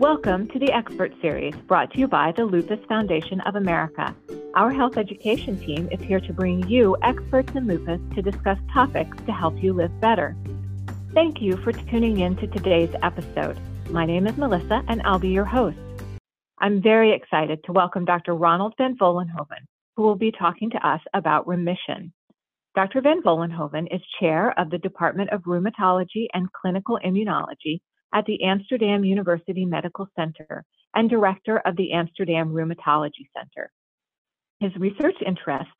Welcome to the Expert Series brought to you by the Lupus Foundation of America. Our health education team is here to bring you experts in lupus to discuss topics to help you live better. Thank you for tuning in to today's episode. My name is Melissa and I'll be your host. I'm very excited to welcome Dr. Ronald Van Vollenhoven, who will be talking to us about remission. Dr. Van Vollenhoven is chair of the Department of Rheumatology and Clinical Immunology at the Amsterdam University Medical Center and director of the Amsterdam Rheumatology Center. His research interests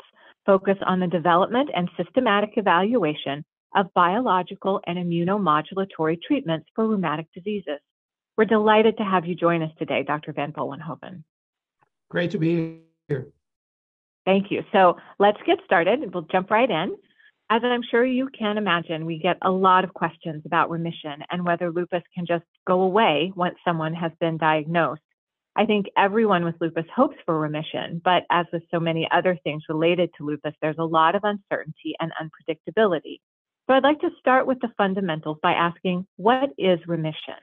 focus on the development and systematic evaluation of biological and immunomodulatory treatments for rheumatic diseases. We're delighted to have you join us today, Dr. Van Vollenhoven. Great to be here. Thank you. So let's get started. We'll jump right in. As I'm sure you can imagine, we get a lot of questions about remission and whether lupus can just go away once someone has been diagnosed. I think everyone with lupus hopes for remission, but as with so many other things related to lupus, there's a lot of uncertainty and unpredictability. So I'd like to start with the fundamentals by asking what is remission?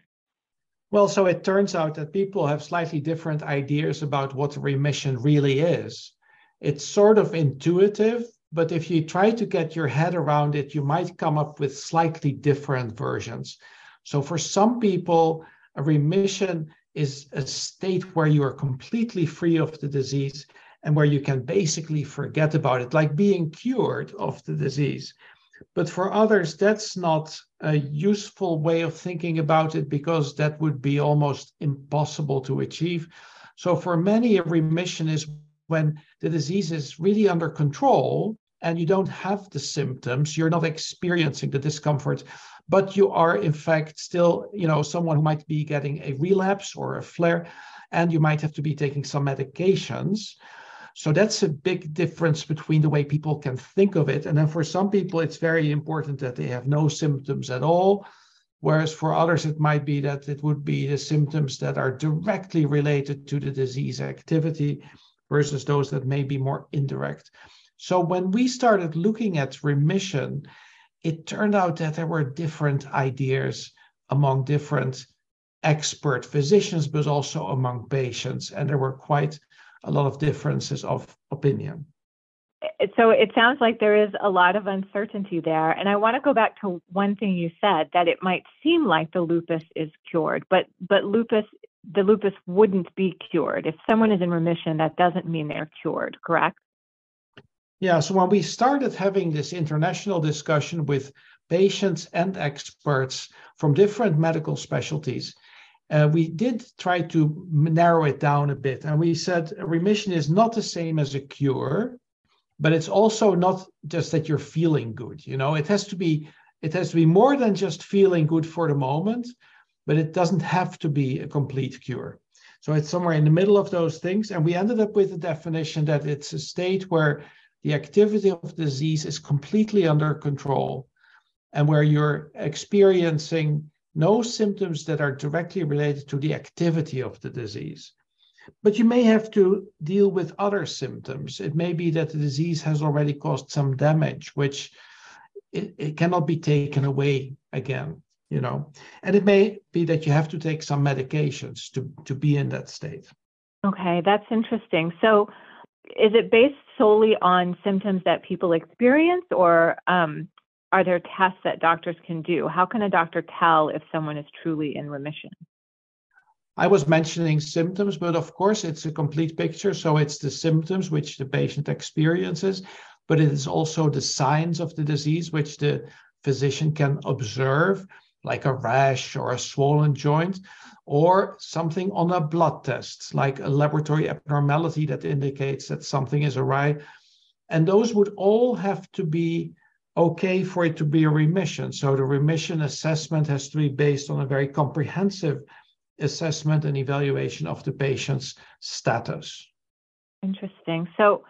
Well, so it turns out that people have slightly different ideas about what remission really is it's sort of intuitive, but if you try to get your head around it, you might come up with slightly different versions. So for some people, a remission is a state where you are completely free of the disease and where you can basically forget about it, like being cured of the disease. But for others, that's not a useful way of thinking about it because that would be almost impossible to achieve. So for many, a remission is when the disease is really under control and you don't have the symptoms, you're not experiencing the discomfort, but you are in fact still, you know, someone who might be getting a relapse or a flare, and you might have to be taking some medications. So that's a big difference between the way people can think of it. And then for some people, it's very important that they have no symptoms at all. Whereas for others, it might be that it would be the symptoms that are directly related to the disease activity versus those that may be more indirect. So when we started looking at remission, it turned out that there were different ideas among different expert physicians, but also among patients, and there were quite a lot of differences of opinion. So it sounds like there is a lot of uncertainty there. And I want to go back to one thing you said that it might seem like the lupus is cured, but but lupus the lupus wouldn't be cured. If someone is in remission, that doesn't mean they're cured, correct? Yeah, so when we started having this international discussion with patients and experts from different medical specialties, uh, we did try to narrow it down a bit. And we said remission is not the same as a cure, but it's also not just that you're feeling good. You know, it has to be it has to be more than just feeling good for the moment, but it doesn't have to be a complete cure. So it's somewhere in the middle of those things. And we ended up with a definition that it's a state where the activity of disease is completely under control and where you're experiencing no symptoms that are directly related to the activity of the disease. But you may have to deal with other symptoms. It may be that the disease has already caused some damage, which it, it cannot be taken away again you know? And it may be that you have to take some medications to to be in that state. Okay that's interesting. So is it based solely on symptoms that people experience or um, are there tests that doctors can do? How can a doctor tell if someone is truly in remission? I was mentioning symptoms but of course it's a complete picture. So it's the symptoms which the patient experiences but it is also the signs of the disease which the physician can observe like a rash or a swollen joint, or something on a blood test, like a laboratory abnormality that indicates that something is awry. And those would all have to be okay for it to be a remission. So the remission assessment has to be based on a very comprehensive assessment and evaluation of the patient's status. Interesting. So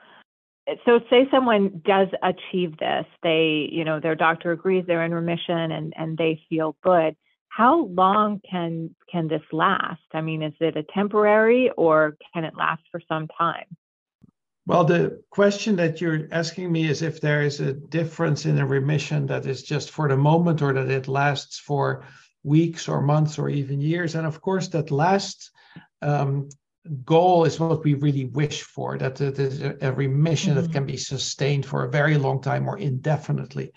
so say someone does achieve this they you know their doctor agrees they're in remission and and they feel good how long can can this last i mean is it a temporary or can it last for some time well the question that you're asking me is if there is a difference in a remission that is just for the moment or that it lasts for weeks or months or even years. And of course, that last um, goal is what we really wish for that it is a remission mm-hmm. that can be sustained for a very long time or indefinitely.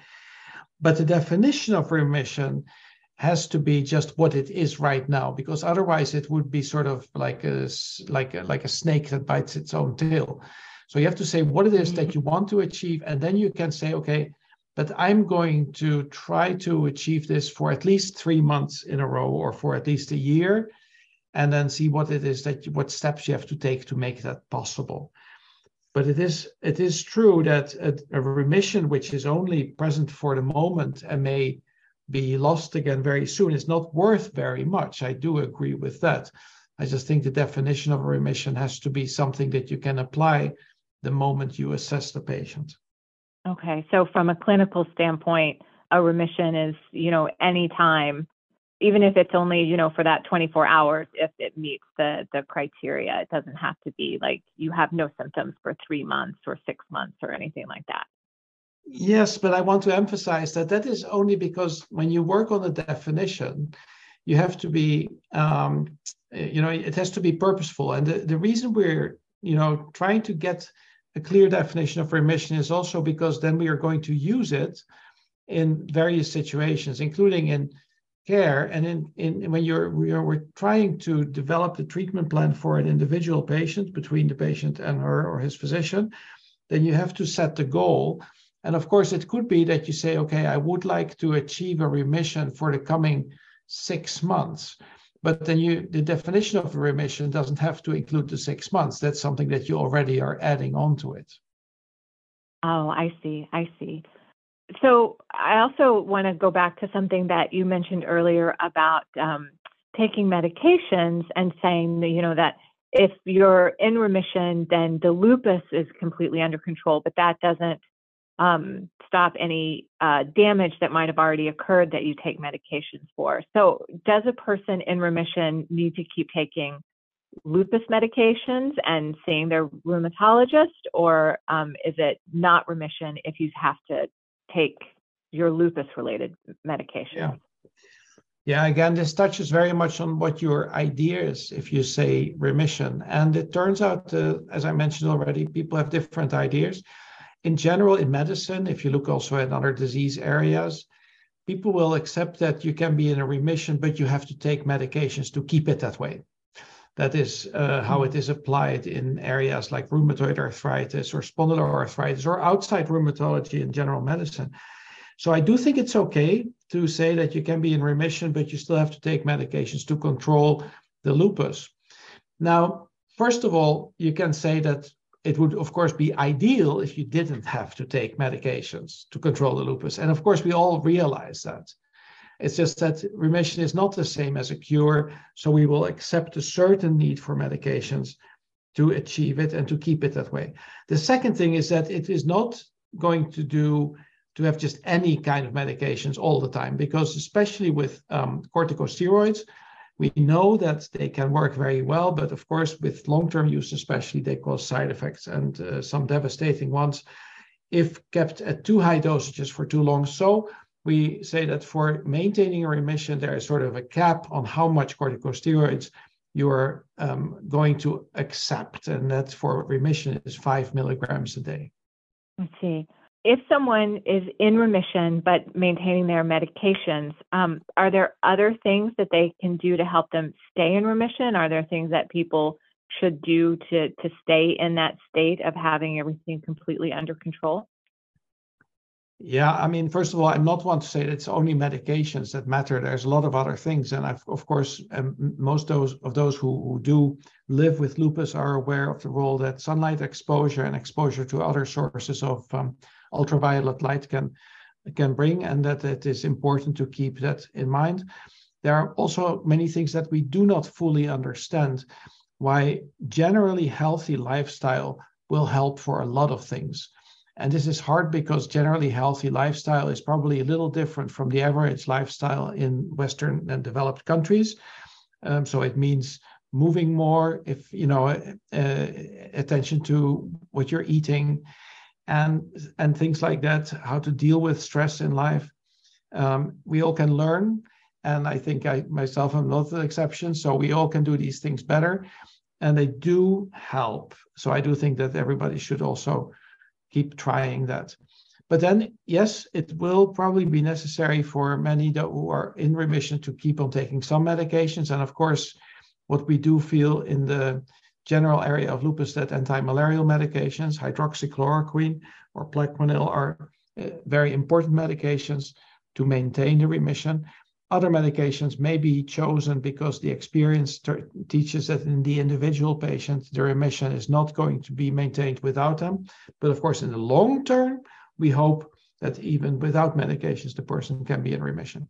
But the definition of remission has to be just what it is right now because otherwise it would be sort of like a like a, like a snake that bites its own tail so you have to say what it is that mm-hmm. you want to achieve and then you can say okay but i'm going to try to achieve this for at least 3 months in a row or for at least a year and then see what it is that you, what steps you have to take to make that possible but it is it is true that a, a remission which is only present for the moment and may be lost again very soon is not worth very much. I do agree with that. I just think the definition of a remission has to be something that you can apply the moment you assess the patient. Okay, so from a clinical standpoint, a remission is, you know, any time, even if it's only, you know, for that 24 hours, if it meets the the criteria, it doesn't have to be like you have no symptoms for three months or six months or anything like that. Yes, but I want to emphasize that that is only because when you work on a definition, you have to be, um, you know, it has to be purposeful. And the, the reason we're, you know, trying to get a clear definition of remission is also because then we are going to use it in various situations, including in care and in, in when you're are we're trying to develop the treatment plan for an individual patient between the patient and her or his physician, then you have to set the goal and of course, it could be that you say, okay, I would like to achieve a remission for the coming six months. But then you, the definition of a remission doesn't have to include the six months. That's something that you already are adding on to it. Oh, I see. I see. So I also want to go back to something that you mentioned earlier about um, taking medications and saying, you know, that if you're in remission, then the lupus is completely under control, but that doesn't um, stop any uh, damage that might have already occurred that you take medications for. So, does a person in remission need to keep taking lupus medications and seeing their rheumatologist, or um, is it not remission if you have to take your lupus related medication? Yeah. Yeah, again, this touches very much on what your idea is if you say remission. And it turns out, uh, as I mentioned already, people have different ideas in general, in medicine, if you look also at other disease areas, people will accept that you can be in a remission, but you have to take medications to keep it that way. That is uh, how it is applied in areas like rheumatoid arthritis or spondyloarthritis or outside rheumatology in general medicine. So I do think it's okay to say that you can be in remission, but you still have to take medications to control the lupus. Now, first of all, you can say that it would of course be ideal if you didn't have to take medications to control the lupus and of course we all realize that it's just that remission is not the same as a cure so we will accept a certain need for medications to achieve it and to keep it that way the second thing is that it is not going to do to have just any kind of medications all the time because especially with um, corticosteroids we know that they can work very well, but of course, with long-term use especially, they cause side effects and uh, some devastating ones if kept at too high dosages for too long. So we say that for maintaining a remission, there is sort of a cap on how much corticosteroids you are um, going to accept, and that for remission is five milligrams a day. Let's see if someone is in remission but maintaining their medications, um, are there other things that they can do to help them stay in remission? Are there things that people should do to to stay in that state of having everything completely under control? Yeah, I mean, first of all, I'm not one to say it's only medications that matter. There's a lot of other things, and I've, of course, um, most those of those who, who do live with lupus are aware of the role that sunlight exposure and exposure to other sources of um, ultraviolet light can can bring, and that it is important to keep that in mind. There are also many things that we do not fully understand. Why generally healthy lifestyle will help for a lot of things. And this is hard because generally healthy lifestyle is probably a little different from the average lifestyle in Western and developed countries. Um, so it means moving more, if you know, uh, attention to what you're eating, and and things like that how to deal with stress in life um, we all can learn and I think I myself am not the exception. So we all can do these things better, and they do help. So I do think that everybody should also keep trying that. But then, yes, it will probably be necessary for many who are in remission to keep on taking some medications. And of course, what we do feel in the general area of lupus that anti-malarial medications, hydroxychloroquine or Plaquenil, are uh, very important medications to maintain the remission. Other medications may be chosen because the experience teaches that in the individual patient, the remission is not going to be maintained without them. But of course, in the long term, we hope that even without medications, the person can be in remission.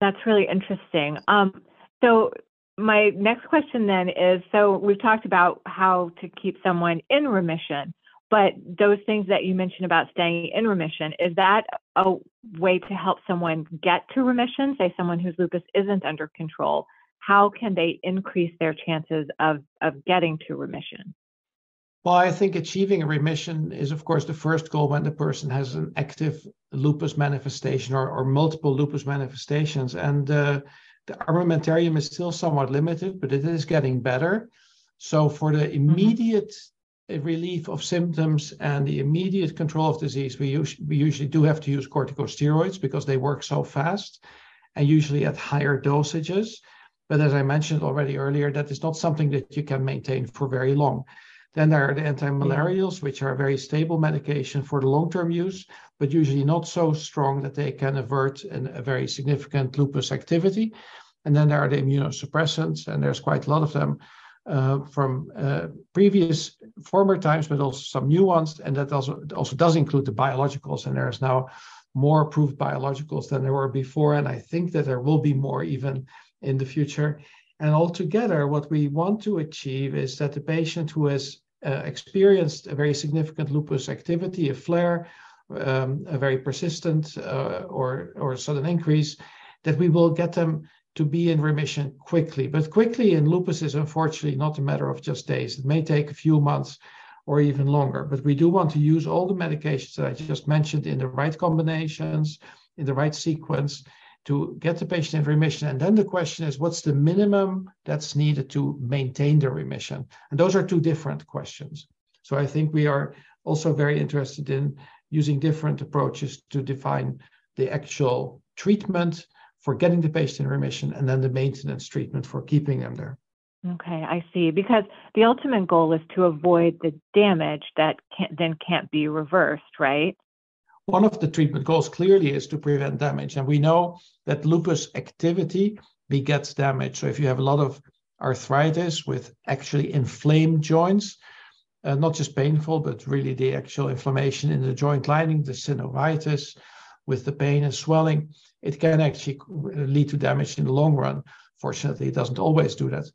That's really interesting. Um, so my next question then is, so we've talked about how to keep someone in remission, but those things that you mentioned about staying in remission, is that a way to help someone get to remission, say someone whose lupus isn't under control? How can they increase their chances of, of getting to remission? Well, I think achieving a remission is, of course, the first goal when the person has an active lupus manifestation or, or multiple lupus manifestations. And uh, the armamentarium is still somewhat limited, but it is getting better. So, for the mm-hmm. immediate. Relief of symptoms and the immediate control of disease, we, us- we usually do have to use corticosteroids because they work so fast and usually at higher dosages. But as I mentioned already earlier, that is not something that you can maintain for very long. Then there are the anti-malarials, which are a very stable medication for the long-term use, but usually not so strong that they can avert an, a very significant lupus activity. And then there are the immunosuppressants, and there's quite a lot of them uh, from uh, previous former times, but also some new ones. And that also also does include the biologicals. And there's now more approved biologicals than there were before, and I think that there will be more even in the future. And altogether, what we want to achieve is that the patient who has uh, experienced a very significant lupus activity, a flare, um, a very persistent uh, or, or sudden increase, that we will get them to be in remission quickly. But quickly in lupus is unfortunately not a matter of just days. It may take a few months or even longer. But we do want to use all the medications that I just mentioned in the right combinations, in the right sequence, to get the patient in remission. And then the question is, what's the minimum that's needed to maintain the remission? And those are two different questions. So I think we are also very interested in using different approaches to define the actual treatment for getting the patient in remission and then the maintenance treatment for keeping them there. Okay, I see. Because the ultimate goal is to avoid the damage that can, then can't be reversed, right? One of the treatment goals clearly is to prevent damage. And we know that lupus activity begets damage. So if you have a lot of arthritis with actually inflamed joints, uh, not just painful, but really the actual inflammation in the joint lining, the synovitis with the pain and swelling, it can actually lead to damage in the long run. Fortunately, it doesn't always do that.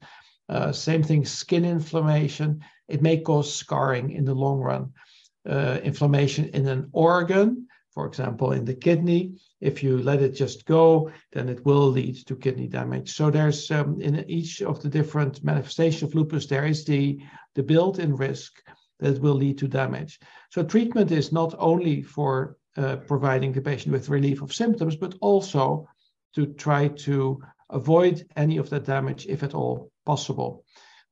Uh, same thing, skin inflammation. It may cause scarring in the long run uh, inflammation in an organ, for example, in the kidney. If you let it just go, then it will lead to kidney damage. So there's um, in each of the different manifestations of lupus, there is the, the built-in risk that will lead to damage. So treatment is not only for uh, providing the patient with relief of symptoms, but also to try to avoid any of that damage if at all possible.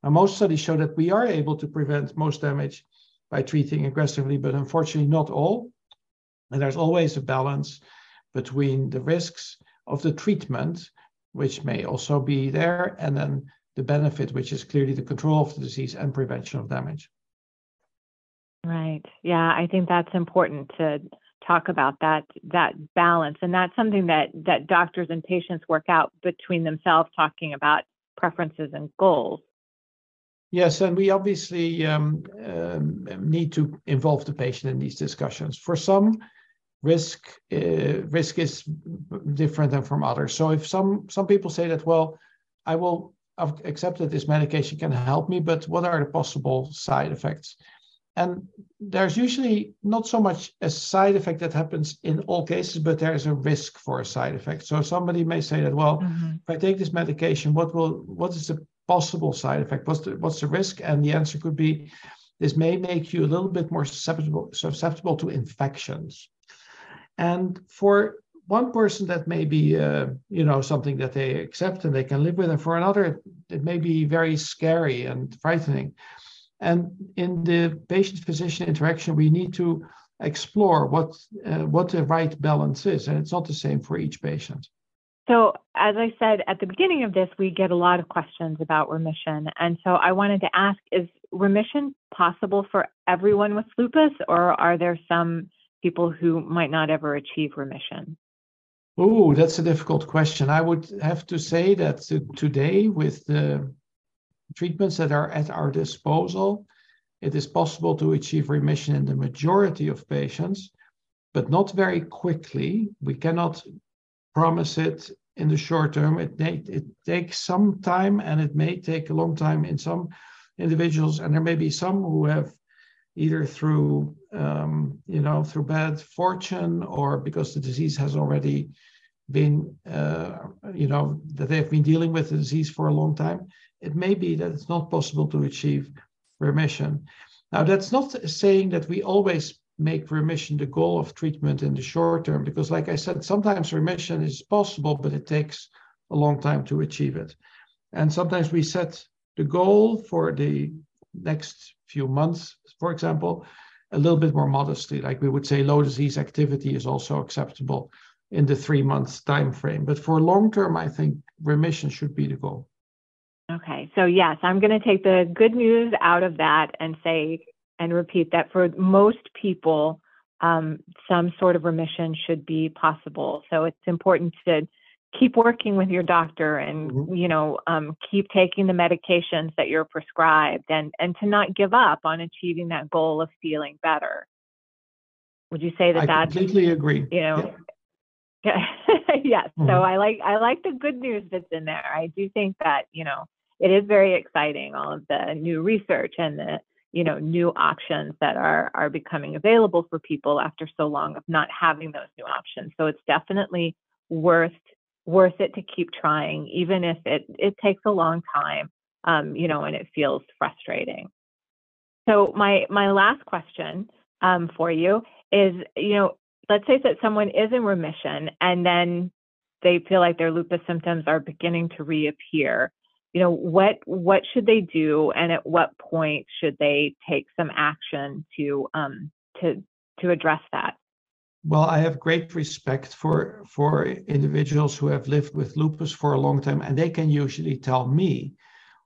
Now, most studies show that we are able to prevent most damage by treating aggressively, but unfortunately not all. And there's always a balance between the risks of the treatment, which may also be there, and then the benefit, which is clearly the control of the disease and prevention of damage. Right. Yeah, I think that's important to talk about that that balance, and that's something that that doctors and patients work out between themselves, talking about preferences and goals. Yes, and we obviously um, um, need to involve the patient in these discussions. For some, risk uh, risk is different than from others. So if some some people say that, well, I will accept that this medication can help me, but what are the possible side effects? And there's usually not so much a side effect that happens in all cases, but there's a risk for a side effect. So somebody may say that, well, mm-hmm. if I take this medication, what will what is the possible side effect? What's the, what's the risk? And the answer could be this may make you a little bit more susceptible, susceptible to infections. And for one person that may be uh, you know something that they accept and they can live with and for another it may be very scary and frightening and in the patient physician interaction we need to explore what uh, what the right balance is and it's not the same for each patient. So as i said at the beginning of this we get a lot of questions about remission. And so i wanted to ask is remission possible for everyone with lupus or are there some people who might not ever achieve remission? Oh, that's a difficult question. I would have to say that today, with the treatments that are at our disposal, it is possible to achieve remission in the majority of patients, but not very quickly. We cannot promise it in the short term. It, it takes some time and it may take a long time in some individuals, and there may be some who have either through um, you know through bad fortune or because the disease has already been uh, you know that they've been dealing with the disease for a long time it may be that it's not possible to achieve remission now that's not saying that we always make remission the goal of treatment in the short term because like i said sometimes remission is possible but it takes a long time to achieve it and sometimes we set the goal for the next few months for example, a little bit more modestly. Like we would say, low disease activity is also acceptable in the three months time frame. But for long term, I think remission should be the goal. Okay, so yes, I'm going to take the good news out of that and say and repeat that for most people, um, some sort of remission should be possible. So it's important to keep working with your doctor and mm-hmm. you know um, keep taking the medications that you're prescribed and and to not give up on achieving that goal of feeling better would you say that I that's completely agree you know yeah. yes mm-hmm. so i like i like the good news that's in there i do think that you know it is very exciting all of the new research and the you know new options that are are becoming available for people after so long of not having those new options so it's definitely worth worth it to keep trying, even if it, it takes a long time, um, you know, and it feels frustrating. So my, my last question um, for you is, you know, let's say that someone is in remission and then they feel like their lupus symptoms are beginning to reappear. You know, what what should they do, and at what point should they take some action to um, to to address that? Well, I have great respect for for individuals who have lived with lupus for a long time, and they can usually tell me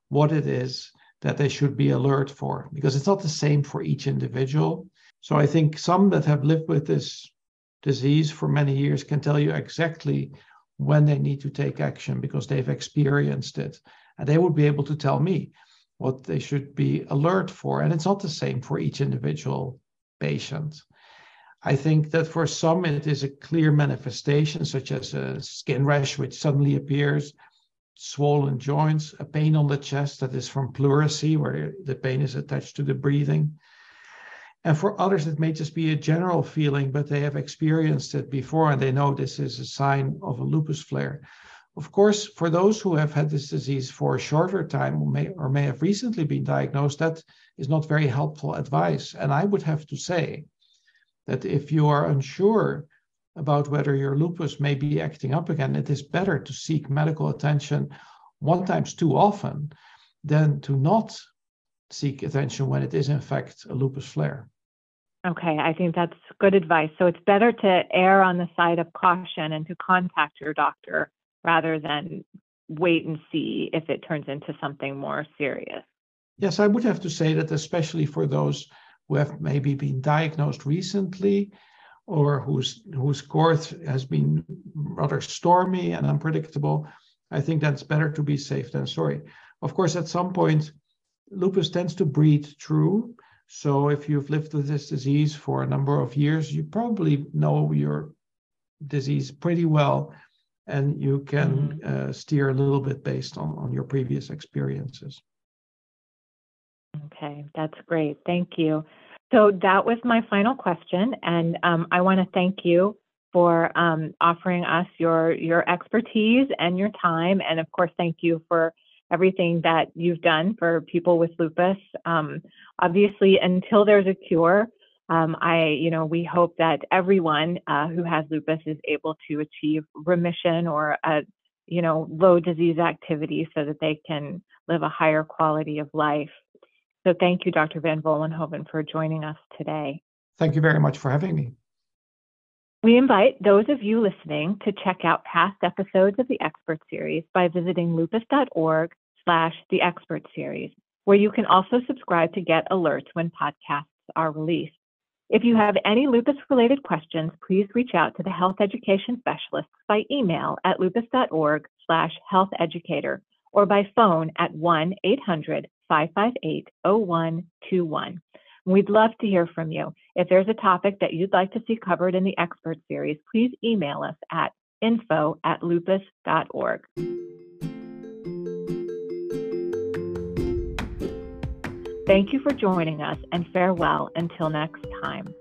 what it is that they should be alert for because it's not the same for each individual. So I think some that have lived with this disease for many years can tell you exactly when they need to take action because they've experienced it. And they would be able to tell me what they should be alert for. And it's not the same for each individual patient. I think that for some it is a clear manifestation, such as a skin rash which suddenly appears, swollen joints, a pain on the chest that is from pleurisy, where the pain is attached to the breathing. And for others, it may just be a general feeling, but they have experienced it before and they know this is a sign of a lupus flare. Of course, for those who have had this disease for a shorter time or may, or may have recently been diagnosed, that is not very helpful advice. And I would have to say that if you are unsure about whether your lupus may be acting up again, it is better to seek medical attention one times too often than to not seek attention when it is in fact a lupus flare. Okay, I think that's good advice. So it's better to err on the side of caution and to contact your doctor rather than wait and see if it turns into something more serious. Yes, I would have to say that, especially for those who have maybe been diagnosed recently or whose whose course has been rather stormy and unpredictable, I think that's better to be safe than sorry. Of course, at some point, lupus tends to breed through. So if you've lived with this disease for a number of years, you probably know your disease pretty well, and you can mm-hmm. uh, steer a little bit based on, on your previous experiences. Okay, that's great. Thank you. So that was my final question, and um, I want to thank you for um, offering us your your expertise and your time, and of course, thank you for everything that you've done for people with lupus. Um, obviously, until there's a cure, Um, I, you know, we hope that everyone uh, who has lupus is able to achieve remission or a, you know, low disease activity so that they can live a higher quality of life. So thank you, Dr. Van Vollenhoven, for joining us today. Thank you very much for having me. We invite those of you listening to check out past episodes of the Expert Series by visiting lupus.org slash the Expert Series, where you can also subscribe to get alerts when podcasts are released. If you have any lupus related questions, please reach out to the health education specialists by email at lupus.org slash health educator or by phone at 1 800 558 0121. We'd love to hear from you. If there's a topic that you'd like to see covered in the expert series, please email us at info at lupus.org. Thank you for joining us and farewell until next time.